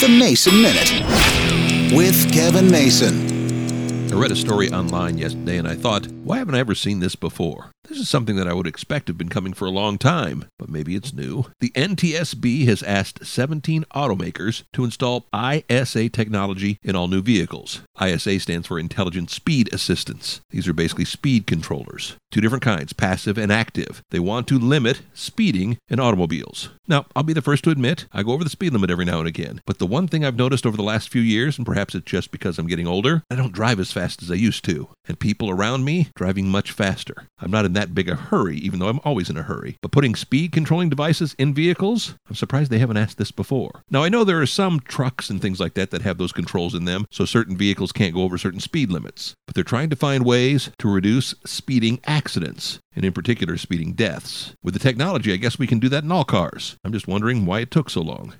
The Mason Minute with Kevin Mason. I read a story online yesterday and I thought, why haven't I ever seen this before? This is something that I would expect have been coming for a long time, but maybe it's new. The NTSB has asked 17 automakers to install ISA technology in all new vehicles. ISA stands for Intelligent Speed Assistance. These are basically speed controllers. Two different kinds, passive and active. They want to limit speeding in automobiles. Now, I'll be the first to admit, I go over the speed limit every now and again. But the one thing I've noticed over the last few years, and perhaps it's just because I'm getting older, I don't drive as fast as I used to. And people around me driving much faster. I'm not in that big a hurry, even though I'm always in a hurry. But putting speed controlling devices in vehicles, I'm surprised they haven't asked this before. Now, I know there are some trucks and things like that that have those controls in them, so certain vehicles can't go over certain speed limits. But they're trying to find ways to reduce speeding accidents, and in particular, speeding deaths. With the technology, I guess we can do that in all cars. I'm just wondering why it took so long.